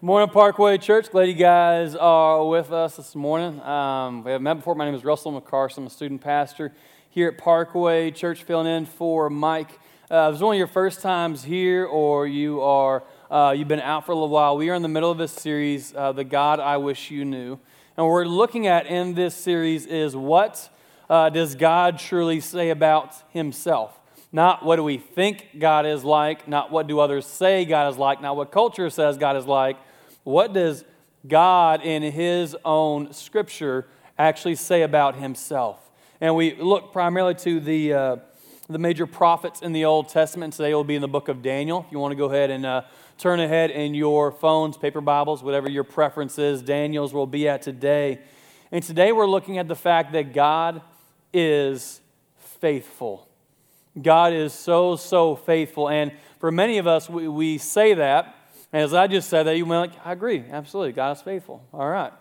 Morning, Parkway Church. Glad you guys are with us this morning. Um, we haven't met before. My name is Russell McCarson. I'm a student pastor here at Parkway Church, filling in for Mike. Uh, if it's one of your first times here, or you are uh, you've been out for a little while, we are in the middle of this series, uh, "The God I Wish You Knew," and what we're looking at in this series is what uh, does God truly say about Himself. Not what do we think God is like, not what do others say God is like, not what culture says God is like. What does God in His own scripture actually say about Himself? And we look primarily to the, uh, the major prophets in the Old Testament. Today will be in the book of Daniel. If you want to go ahead and uh, turn ahead in your phones, paper Bibles, whatever your preference is, Daniel's will be at today. And today we're looking at the fact that God is faithful. God is so, so faithful. And for many of us, we, we say that. As I just said that, you went like, I agree, absolutely. God is faithful. All right,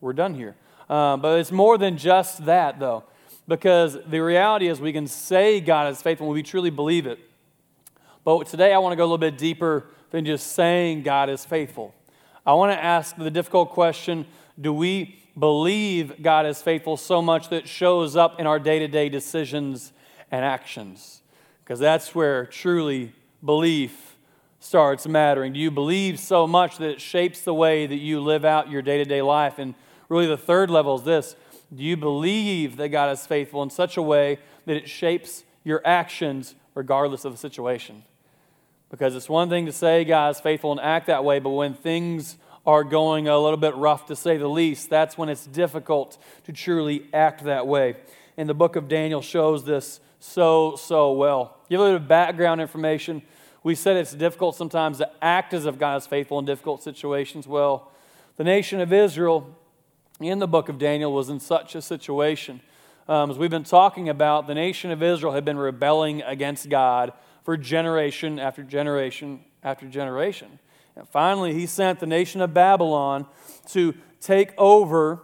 we're done here. Uh, but it's more than just that, though, because the reality is we can say God is faithful when we truly believe it. But today I want to go a little bit deeper than just saying God is faithful. I want to ask the difficult question do we believe God is faithful so much that shows up in our day to day decisions and actions. Because that's where truly belief starts mattering. Do you believe so much that it shapes the way that you live out your day to day life? And really, the third level is this Do you believe that God is faithful in such a way that it shapes your actions regardless of the situation? Because it's one thing to say God is faithful and act that way, but when things are going a little bit rough to say the least, that's when it's difficult to truly act that way. And the book of Daniel shows this so, so well. Give a little bit of background information. We said it's difficult sometimes to act as if God is faithful in difficult situations. Well, the nation of Israel in the book of Daniel was in such a situation. Um, as we've been talking about, the nation of Israel had been rebelling against God for generation after generation after generation. And finally, he sent the nation of Babylon to take over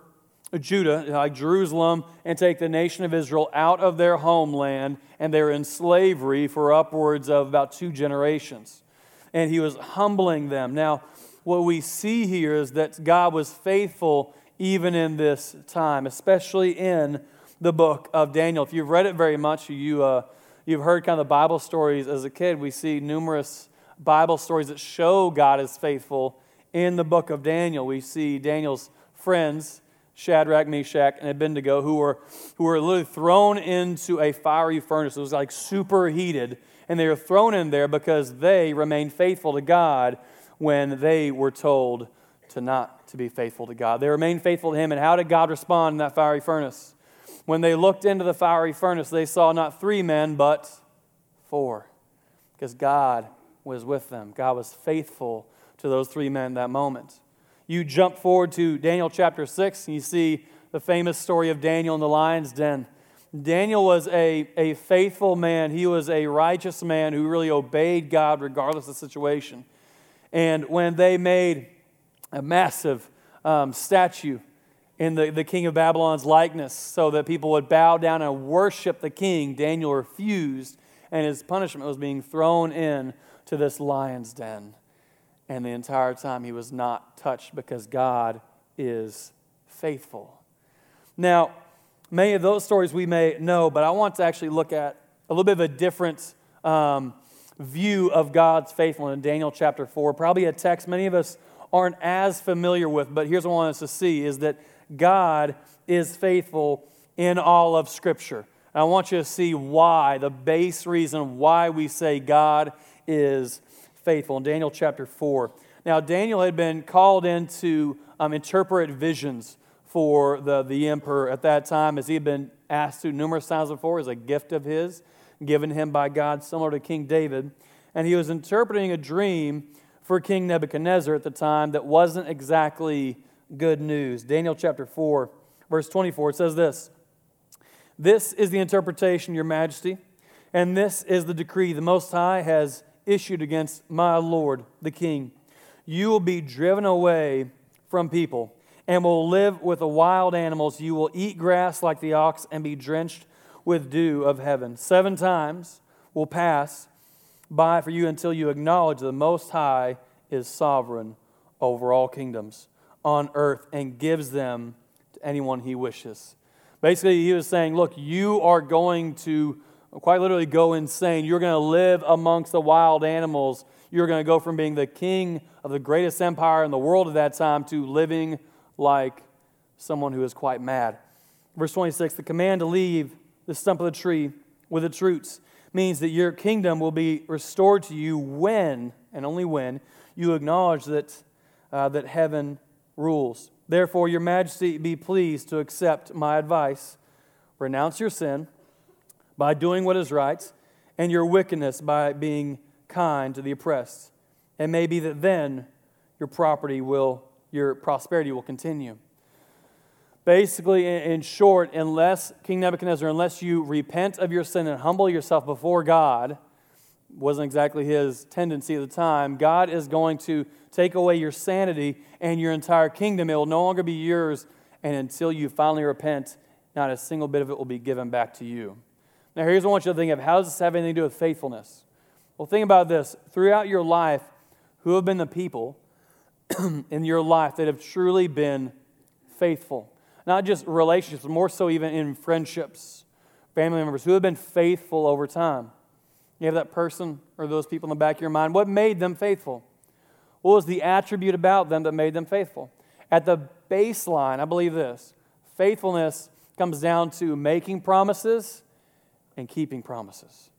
Judah, like Jerusalem, and take the nation of Israel out of their homeland, and they're in slavery for upwards of about two generations. And he was humbling them. Now, what we see here is that God was faithful even in this time, especially in the book of Daniel. If you've read it very much, you, uh, you've heard kind of the Bible stories as a kid. We see numerous Bible stories that show God is faithful in the book of Daniel. We see Daniel's friends Shadrach, Meshach, and Abednego, who were, who were literally thrown into a fiery furnace. It was like super heated. And they were thrown in there because they remained faithful to God when they were told to not to be faithful to God. They remained faithful to Him. And how did God respond in that fiery furnace? When they looked into the fiery furnace, they saw not three men, but four. Because God was with them. God was faithful to those three men that moment you jump forward to Daniel chapter 6, and you see the famous story of Daniel in the lion's den. Daniel was a, a faithful man. He was a righteous man who really obeyed God regardless of the situation. And when they made a massive um, statue in the, the king of Babylon's likeness so that people would bow down and worship the king, Daniel refused, and his punishment was being thrown in to this lion's den. And the entire time he was not touched because God is faithful. Now, many of those stories we may know, but I want to actually look at a little bit of a different um, view of God's faithfulness in Daniel chapter 4. Probably a text many of us aren't as familiar with, but here's what I want us to see is that God is faithful in all of Scripture. And I want you to see why, the base reason why we say God is faithful in Daniel chapter 4. Now, Daniel had been called in to um, interpret visions for the, the emperor at that time, as he had been asked to numerous times before, as a gift of his given him by God, similar to King David. And he was interpreting a dream for King Nebuchadnezzar at the time that wasn't exactly good news. Daniel chapter 4, verse 24, it says this This is the interpretation, Your Majesty, and this is the decree the Most High has issued against my Lord the king. You will be driven away from people and will live with the wild animals. You will eat grass like the ox and be drenched with dew of heaven. Seven times will pass by for you until you acknowledge the Most High is sovereign over all kingdoms on earth and gives them to anyone he wishes. Basically, he was saying, Look, you are going to quite literally go insane. You're going to live amongst the wild animals. You're going to go from being the king of the greatest empire in the world at that time to living like someone who is quite mad. Verse 26 the command to leave the stump of the tree with its roots means that your kingdom will be restored to you when, and only when, you acknowledge that, uh, that heaven rules. Therefore, your majesty, be pleased to accept my advice. Renounce your sin by doing what is right, and your wickedness by being kind to the oppressed. It may be that then your property will, your prosperity will continue. Basically, in short, unless King Nebuchadnezzar, unless you repent of your sin and humble yourself before God, wasn't exactly his tendency at the time, God is going to take away your sanity and your entire kingdom. It will no longer be yours, and until you finally repent, not a single bit of it will be given back to you. Now, here's what I want you to think of how does this have anything to do with faithfulness? Well, think about this. Throughout your life, who have been the people in your life that have truly been faithful? not just relationships, but more so even in friendships, family members who have been faithful over time. You have that person or those people in the back of your mind. What made them faithful? What was the attribute about them that made them faithful? At the baseline, I believe this faithfulness comes down to making promises and keeping promises.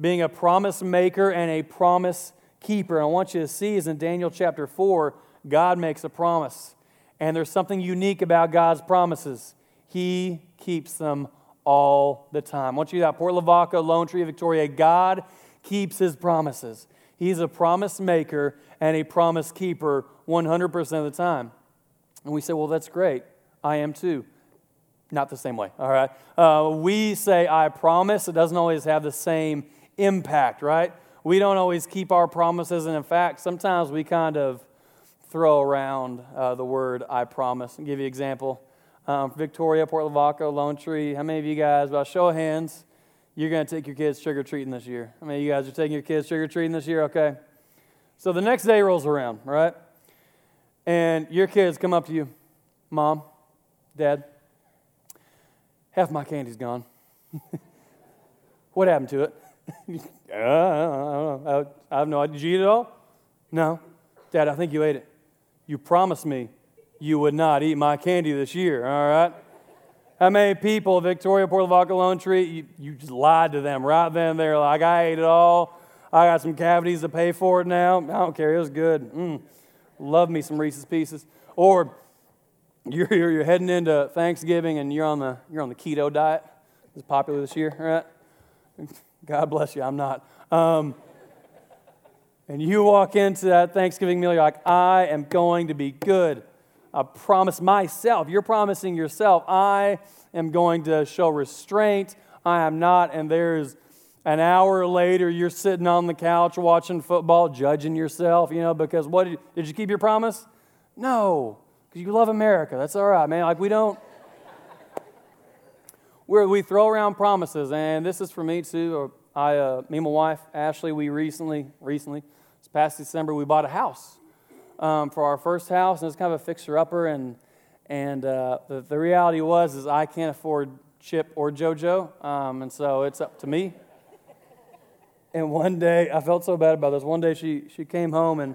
Being a promise maker and a promise keeper. And I want you to see is in Daniel chapter 4, God makes a promise. And there's something unique about God's promises. He keeps them all the time. I want you to that Port Lavaca, Lone Tree, Victoria. God keeps his promises. He's a promise maker and a promise keeper 100% of the time. And we say, well, that's great. I am too. Not the same way, all right? Uh, we say, I promise. It doesn't always have the same impact, right? We don't always keep our promises. And in fact, sometimes we kind of throw around uh, the word I promise. I'll give you an example. Um, Victoria, Port Lavaca, Lone Tree. How many of you guys, by show of hands, you're going to take your kids trick or treating this year? How many of you guys are taking your kids trick or treating this year? Okay. So the next day rolls around, right? And your kids come up to you, Mom, Dad, half my candy's gone. what happened to it? uh, I don't know. I have no idea. Did you eat it all? No. Dad, I think you ate it. You promised me you would not eat my candy this year, all right? How many people, Victoria, Port Lavaca, Lone Tree, you, you just lied to them right then and there, like, I ate it all. I got some cavities to pay for it now. I don't care. It was good. Mm. Love me some Reese's Pieces. Or you're, you're, you're, heading into Thanksgiving and you're on the, you're on the keto diet. It's popular this year, right? God bless you. I'm not. Um, and you walk into that Thanksgiving meal, you're like, I am going to be good. I promise myself, you're promising yourself, I am going to show restraint. I am not. And there's an hour later, you're sitting on the couch watching football, judging yourself, you know, because what did you, did you keep your promise? No, because you love America. That's all right, man. Like, we don't. We throw around promises, and this is for me too. I, uh, me and my wife Ashley, we recently, recently, this past December, we bought a house um, for our first house, and it's kind of a fixer-upper. And and uh, the, the reality was is I can't afford Chip or JoJo, um, and so it's up to me. And one day, I felt so bad about this. One day, she she came home and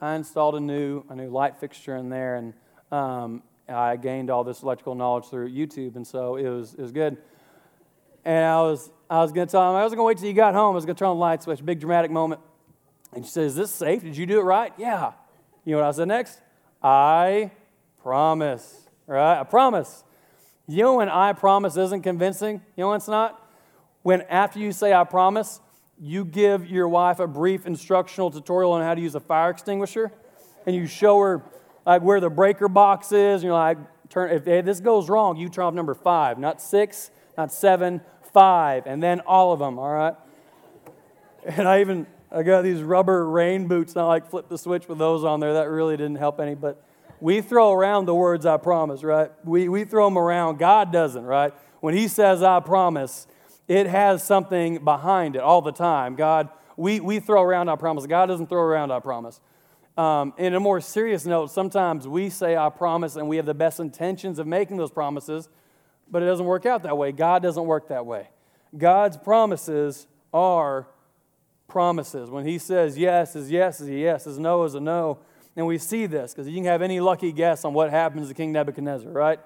I installed a new a new light fixture in there, and um, I gained all this electrical knowledge through YouTube, and so it was it was good. And I was I was going to tell him I wasn't going to wait till you got home. I was going to turn on the light switch. Big dramatic moment. And she said, Is this safe? Did you do it right? Yeah. You know what I said next? I promise. Right? I promise. You know when I promise isn't convincing? You know when it's not? When after you say I promise, you give your wife a brief instructional tutorial on how to use a fire extinguisher, and you show her like where the breaker box is, and you're like, turn if, if this goes wrong, you turn off number five, not six, not seven, five, and then all of them, all right? And I even I got these rubber rain boots, not like flip the switch with those on there. That really didn't help any. But we throw around the words I promise, right? We, we throw them around. God doesn't, right? When He says I promise, it has something behind it all the time. God, we, we throw around I promise. God doesn't throw around I promise. Um, in a more serious note, sometimes we say, I promise, and we have the best intentions of making those promises, but it doesn't work out that way. God doesn't work that way. God's promises are promises. When He says yes is yes is a yes, is no is a no. And we see this because you can have any lucky guess on what happens to King Nebuchadnezzar, right?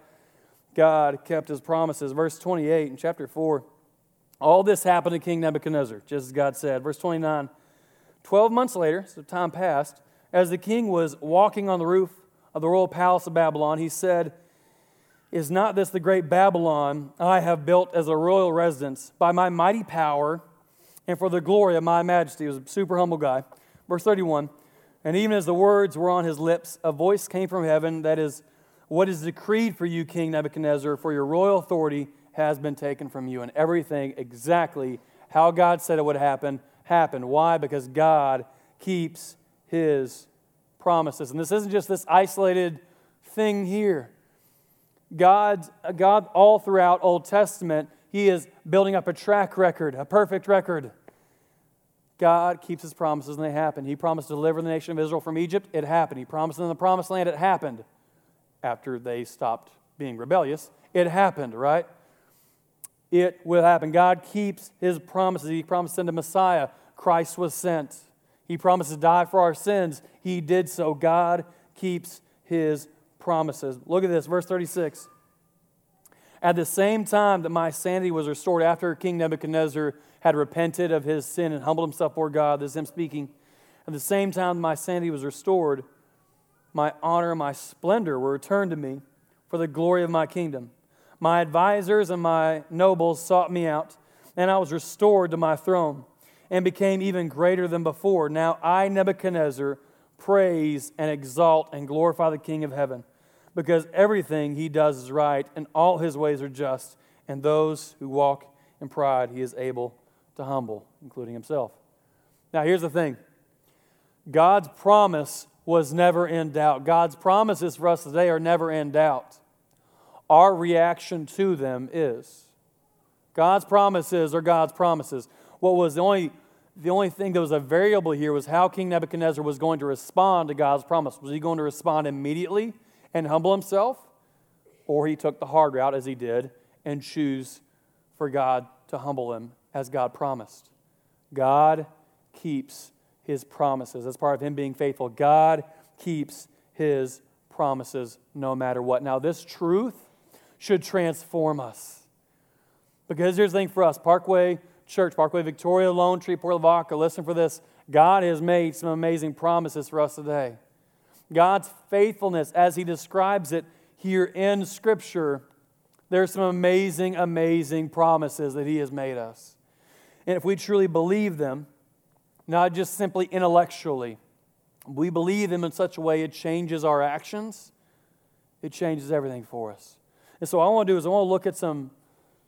God kept his promises. Verse 28 in chapter 4. All this happened to King Nebuchadnezzar, just as God said. Verse 29. Twelve months later, so time passed, as the king was walking on the roof of the royal palace of Babylon, he said, Is not this the great Babylon I have built as a royal residence by my mighty power and for the glory of my majesty? He was a super humble guy. Verse 31 And even as the words were on his lips, a voice came from heaven that is, What is decreed for you, King Nebuchadnezzar, for your royal authority has been taken from you. And everything exactly how God said it would happen happened. Why? Because God keeps his promises. And this isn't just this isolated thing here. God, God all throughout Old Testament, he is building up a track record, a perfect record. God keeps his promises and they happen. He promised to deliver the nation of Israel from Egypt, it happened. He promised them the promised land, it happened. After they stopped being rebellious, it happened, right? It will happen. God keeps his promises. He promised to send a Messiah. Christ was sent. He promised to die for our sins. He did so. God keeps his promises. Look at this, verse 36. At the same time that my sanity was restored after King Nebuchadnezzar had repented of his sin and humbled himself before God, this is him speaking. At the same time that my sanity was restored, my honor and my splendor were returned to me for the glory of my kingdom. My advisors and my nobles sought me out, and I was restored to my throne and became even greater than before. Now I, Nebuchadnezzar, praise and exalt and glorify the King of heaven, because everything he does is right, and all his ways are just, and those who walk in pride he is able to humble, including himself. Now here's the thing God's promise was never in doubt. God's promises for us today are never in doubt. Our reaction to them is. God's promises are God's promises. What was the only, the only thing that was a variable here was how King Nebuchadnezzar was going to respond to God's promise. Was he going to respond immediately and humble himself? Or he took the hard route, as he did, and choose for God to humble him as God promised. God keeps his promises. That's part of him being faithful. God keeps his promises no matter what. Now, this truth should transform us. Because here's the thing for us Parkway Church, Parkway Victoria, Lone Tree, Port Lavaca, listen for this. God has made some amazing promises for us today. God's faithfulness, as He describes it here in Scripture, there's some amazing, amazing promises that He has made us. And if we truly believe them, not just simply intellectually, we believe them in such a way it changes our actions, it changes everything for us. And so, what I want to do is I want to look at some,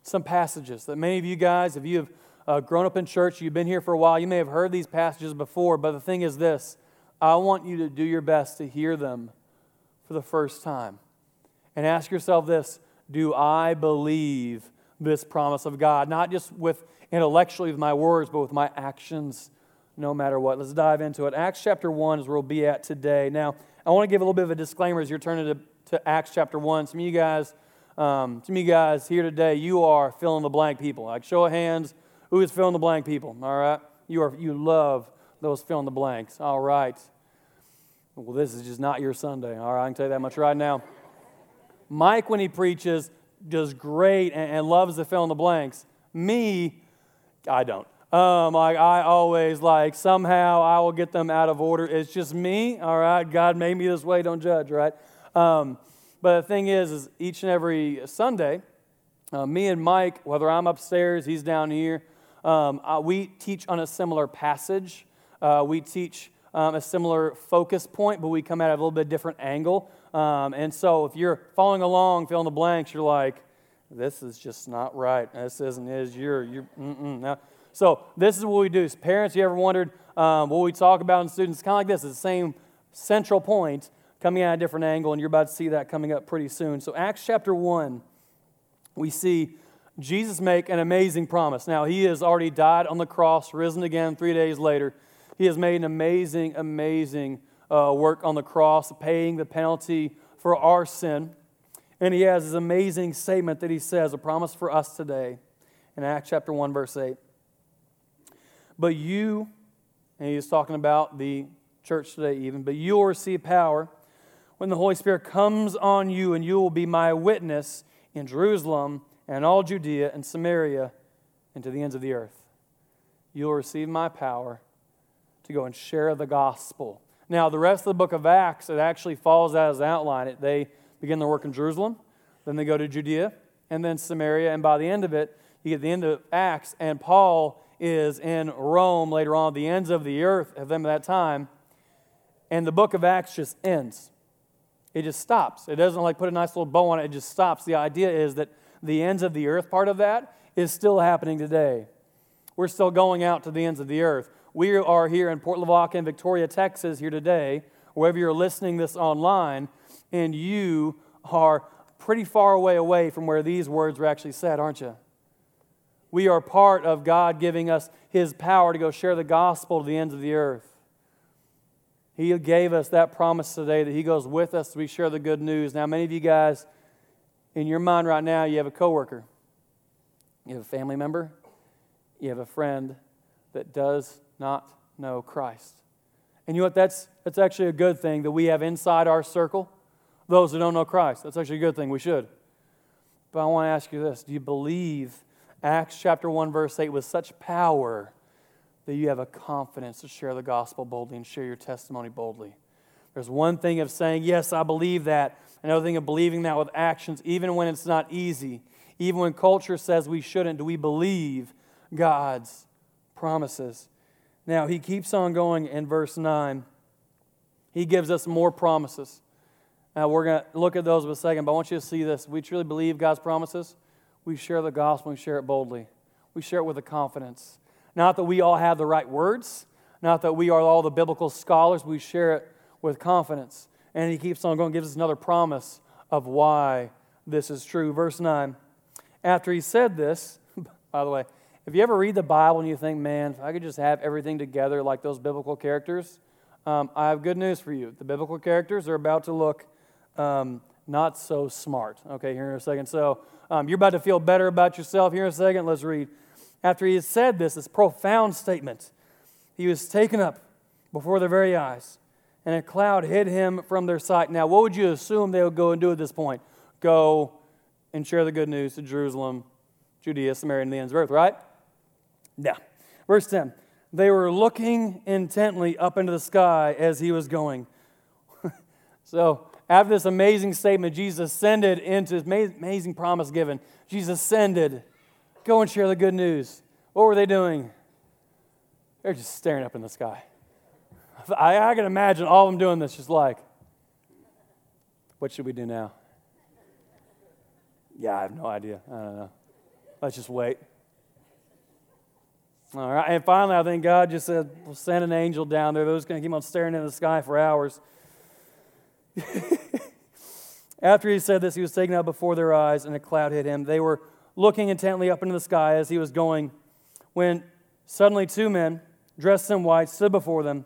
some passages that many of you guys, if you have uh, grown up in church, you've been here for a while, you may have heard these passages before, but the thing is this I want you to do your best to hear them for the first time. And ask yourself this Do I believe this promise of God? Not just with intellectually with my words, but with my actions, no matter what. Let's dive into it. Acts chapter 1 is where we'll be at today. Now, I want to give a little bit of a disclaimer as you're turning to, to Acts chapter 1. Some of you guys, um, some of you guys here today, you are fill in the blank people. Like, show of hands, who is fill in the blank people? All right? You, are, you love those fill in the blanks. All right. Well, this is just not your Sunday. All right, I can tell you that much right now. Mike, when he preaches, does great and, and loves the fill in the blanks. Me, I don't. Um, like I always like somehow I will get them out of order. It's just me, all right. God made me this way. Don't judge, right? Um, but the thing is, is each and every Sunday, uh, me and Mike, whether I'm upstairs, he's down here, um, uh, we teach on a similar passage. Uh, we teach um, a similar focus point, but we come at it a little bit different angle. Um, and so if you're following along, fill in the blanks, you're like, this is just not right. This isn't is you're you're no. So this is what we do. As parents, you ever wondered um, what we talk about in students? Kind of like this. It's the same central point coming at a different angle, and you're about to see that coming up pretty soon. So Acts chapter one, we see Jesus make an amazing promise. Now, he has already died on the cross, risen again three days later. He has made an amazing, amazing uh, work on the cross, paying the penalty for our sin. And he has this amazing statement that he says, a promise for us today in Acts chapter 1, verse 8. But you, and he's talking about the church today even, but you will receive power when the Holy Spirit comes on you, and you will be my witness in Jerusalem and all Judea and Samaria and to the ends of the earth. You will receive my power to go and share the gospel. Now, the rest of the book of Acts, it actually falls out as an outline. It, they begin their work in Jerusalem, then they go to Judea, and then Samaria, and by the end of it, you get the end of Acts, and Paul is in Rome later on, the ends of the earth of them at that time, and the book of Acts just ends. It just stops. It doesn't like put a nice little bow on it, it just stops. The idea is that the ends of the earth part of that is still happening today. We're still going out to the ends of the earth. We are here in Port Lavaca and Victoria, Texas, here today, wherever you're listening this online, and you are pretty far away away from where these words were actually said, aren't you? We are part of God giving us His power to go share the gospel to the ends of the earth. He gave us that promise today that He goes with us we share the good news. Now, many of you guys, in your mind right now, you have a coworker, you have a family member, you have a friend that does not know Christ. And you know what? That's, that's actually a good thing that we have inside our circle those who don't know Christ. That's actually a good thing. We should. But I want to ask you this Do you believe Acts chapter 1, verse 8 with such power that you have a confidence to share the gospel boldly and share your testimony boldly? There's one thing of saying, Yes, I believe that. Another thing of believing that with actions, even when it's not easy, even when culture says we shouldn't. Do we believe God's promises? Now, he keeps on going in verse 9. He gives us more promises. Now, we're going to look at those in a second, but I want you to see this. We truly believe God's promises. We share the gospel, we share it boldly. We share it with a confidence. Not that we all have the right words, not that we are all the biblical scholars, we share it with confidence. And he keeps on going, gives us another promise of why this is true. Verse 9. After he said this, by the way, if you ever read the Bible and you think, man, if I could just have everything together like those biblical characters, um, I have good news for you. The biblical characters are about to look um, not so smart. Okay, here in a second. So um, you're about to feel better about yourself. Here in a second, let's read. After he had said this, this profound statement, he was taken up before their very eyes, and a cloud hid him from their sight. Now, what would you assume they would go and do at this point? Go and share the good news to Jerusalem, Judea, Samaria, and the ends of earth, right? Yeah. Verse 10 They were looking intently up into the sky as he was going. so, after this amazing statement, Jesus ascended into his amazing promise given. Jesus ascended. Go and share the good news. What were they doing? They're just staring up in the sky. I, I can imagine all of them doing this, just like, what should we do now? Yeah, I have no idea. I don't know. Let's just wait. All right. And finally, I think God just said, we'll send an angel down there. Those going to keep on staring in the sky for hours. After he said this, he was taken out before their eyes, and a cloud hid him. They were looking intently up into the sky as he was going, when suddenly two men, dressed in white, stood before them.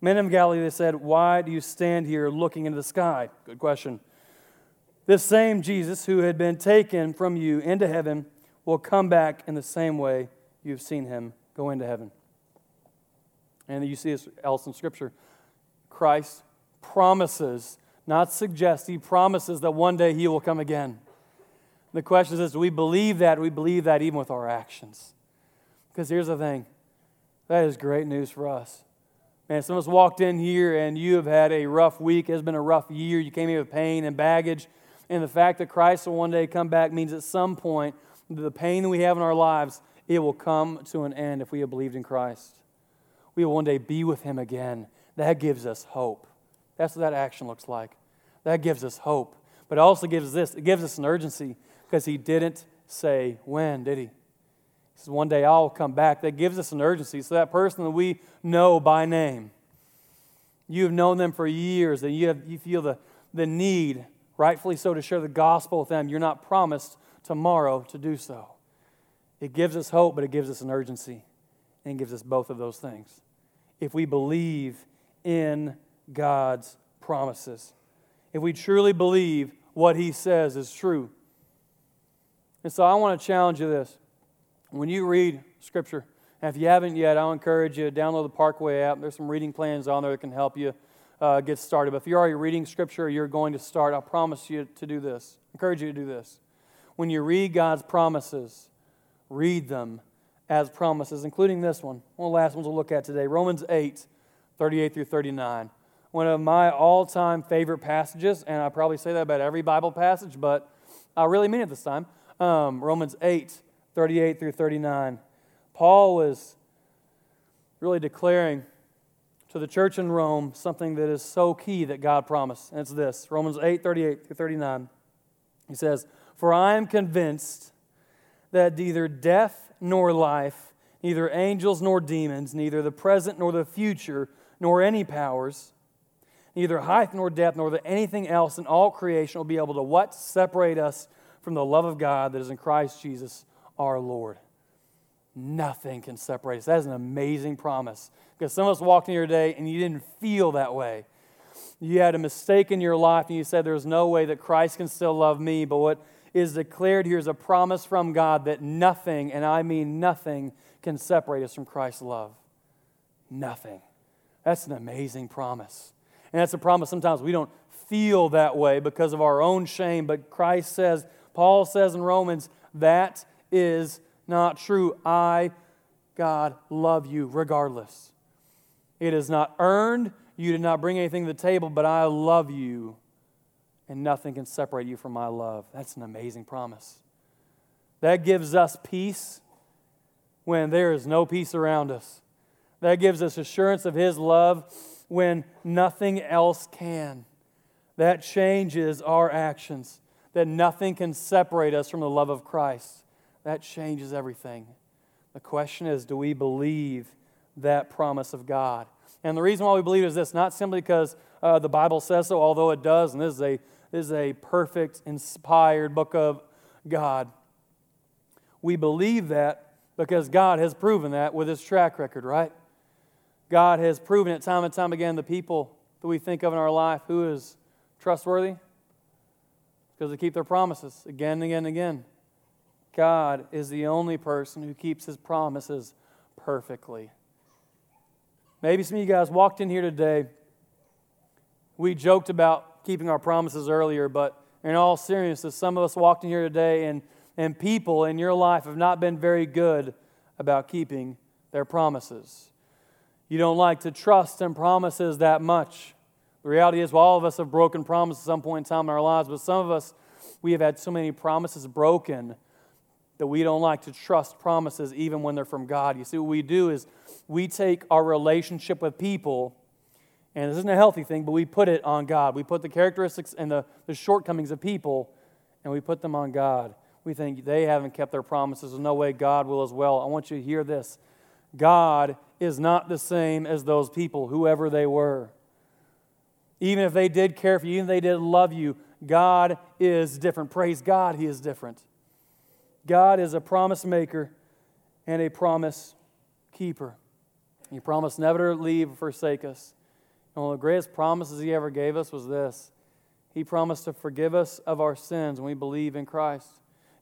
Men of Galilee, they said, Why do you stand here looking into the sky? Good question. This same Jesus who had been taken from you into heaven will come back in the same way you've seen him go into heaven. And you see this else in Scripture. Christ promises, not suggests, he promises that one day he will come again. The question is, do we believe that? We believe that even with our actions? Because here's the thing that is great news for us. Man, some of us walked in here and you have had a rough week. It's been a rough year. You came here with pain and baggage. And the fact that Christ will one day come back means at some point the pain that we have in our lives it will come to an end if we have believed in Christ. We will one day be with Him again. That gives us hope. That's what that action looks like. That gives us hope. But it also gives us this it gives us an urgency because He didn't say when, did He? He says, One day I'll come back. That gives us an urgency. So that person that we know by name, you have known them for years, and you, have, you feel the, the need, rightfully so, to share the gospel with them. You're not promised tomorrow to do so. It gives us hope, but it gives us an urgency and gives us both of those things. If we believe in God's promises. If we truly believe what He says is true. And so I want to challenge you this. When you read Scripture, and if you haven't yet, I'll encourage you to download the Parkway app. There's some reading plans on there that can help you uh, get started. But if you're already reading Scripture, you're going to start. I promise you to do this. I encourage you to do this. When you read God's promises, read them as promises, including this one. One of the last ones we'll look at today Romans 8, 38 through 39. One of my all time favorite passages, and I probably say that about every Bible passage, but I really mean it this time. Um, Romans 8, 38 through 39. Paul was really declaring to the church in Rome something that is so key that God promised. And it's this Romans 8, 38 through 39. He says, For I am convinced that neither death nor life, neither angels nor demons, neither the present nor the future, nor any powers, neither height nor depth, nor anything else in all creation will be able to what? Separate us from the love of God that is in Christ Jesus our Lord. Nothing can separate us. That is an amazing promise. Because some of us walked in here today and you didn't feel that way. You had a mistake in your life and you said there's no way that Christ can still love me. But what is declared here is a promise from God that nothing, and I mean nothing, can separate us from Christ's love. Nothing. That's an amazing promise. And that's a promise sometimes we don't feel that way because of our own shame, but Christ says, Paul says in Romans, that is not true. I, God, love you regardless. It is not earned. You did not bring anything to the table, but I love you and nothing can separate you from my love. That's an amazing promise. That gives us peace when there is no peace around us. That gives us assurance of His love when nothing else can. That changes our actions, that nothing can separate us from the love of Christ. That changes everything. The question is do we believe that promise of God? And the reason why we believe is this not simply because uh, the Bible says so, although it does, and this is a this is a perfect, inspired book of God. We believe that because God has proven that with his track record, right? God has proven it time and time again the people that we think of in our life who is trustworthy because they keep their promises again and again and again. God is the only person who keeps his promises perfectly. Maybe some of you guys walked in here today. We joked about keeping our promises earlier, but in all seriousness, some of us walked in here today and, and people in your life have not been very good about keeping their promises. You don't like to trust in promises that much. The reality is, well, all of us have broken promises at some point in time in our lives, but some of us, we have had so many promises broken that we don't like to trust promises even when they're from God. You see, what we do is we take our relationship with people and this isn't a healthy thing, but we put it on God. We put the characteristics and the, the shortcomings of people, and we put them on God. We think they haven't kept their promises. There's no way God will as well. I want you to hear this God is not the same as those people, whoever they were. Even if they did care for you, even if they did love you, God is different. Praise God, He is different. God is a promise maker and a promise keeper. He promised never to leave or forsake us. And one of the greatest promises he ever gave us was this He promised to forgive us of our sins when we believe in Christ.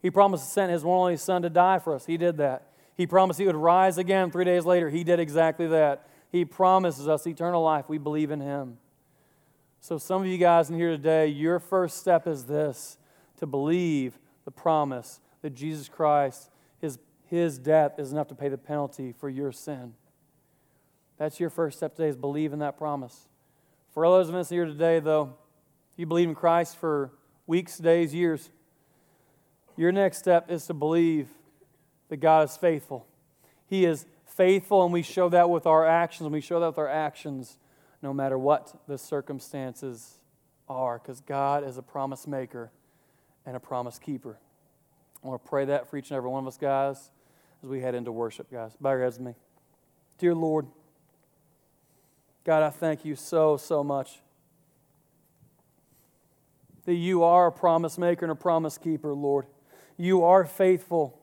He promised to send his one only Son to die for us. He did that. He promised he would rise again three days later. He did exactly that. He promises us eternal life. We believe in him. So, some of you guys in here today, your first step is this to believe the promise that Jesus Christ, his, his death is enough to pay the penalty for your sin. That's your first step today is believe in that promise. For all those of us here today, though, if you believe in Christ for weeks, days, years, your next step is to believe that God is faithful. He is faithful, and we show that with our actions. We show that with our actions no matter what the circumstances are, because God is a promise maker and a promise keeper. I want to pray that for each and every one of us, guys, as we head into worship, guys. Bow your heads with me. Dear Lord, God, I thank you so, so much that you are a promise maker and a promise keeper, Lord. You are faithful.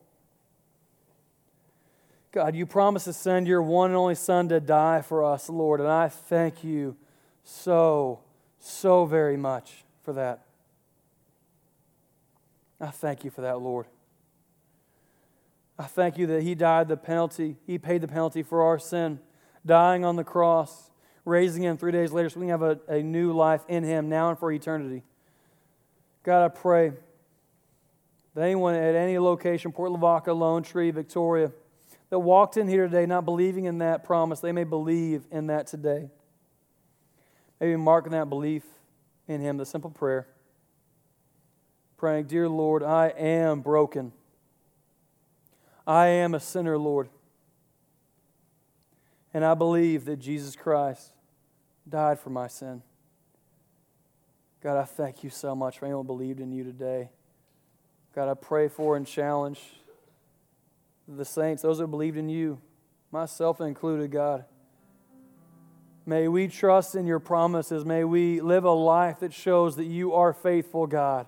God, you promised to send your one and only Son to die for us, Lord, and I thank you so, so very much for that. I thank you for that, Lord. I thank you that He died the penalty, He paid the penalty for our sin, dying on the cross, raising Him three days later so we can have a, a new life in Him now and for eternity. God, I pray that anyone at any location, Port Lavaca, Lone Tree, Victoria, that walked in here today not believing in that promise, they may believe in that today. Maybe marking that belief in Him, the simple prayer. Praying, Dear Lord, I am broken. I am a sinner, Lord. And I believe that Jesus Christ died for my sin. God, I thank you so much for anyone believed in you today. God, I pray for and challenge the saints, those who believed in you, myself included, God. May we trust in your promises. May we live a life that shows that you are faithful, God.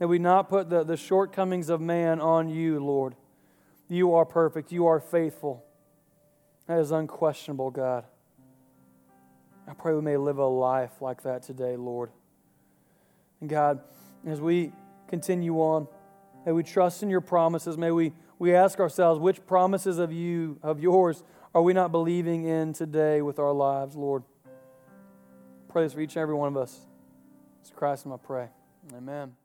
May we not put the, the shortcomings of man on you, Lord. You are perfect. You are faithful. That is unquestionable, God. I pray we may live a life like that today, Lord. And God, as we continue on, may we trust in your promises. May we, we ask ourselves, which promises of you, of yours, are we not believing in today with our lives, Lord? Pray this for each and every one of us. It's Christ, in my pray. Amen.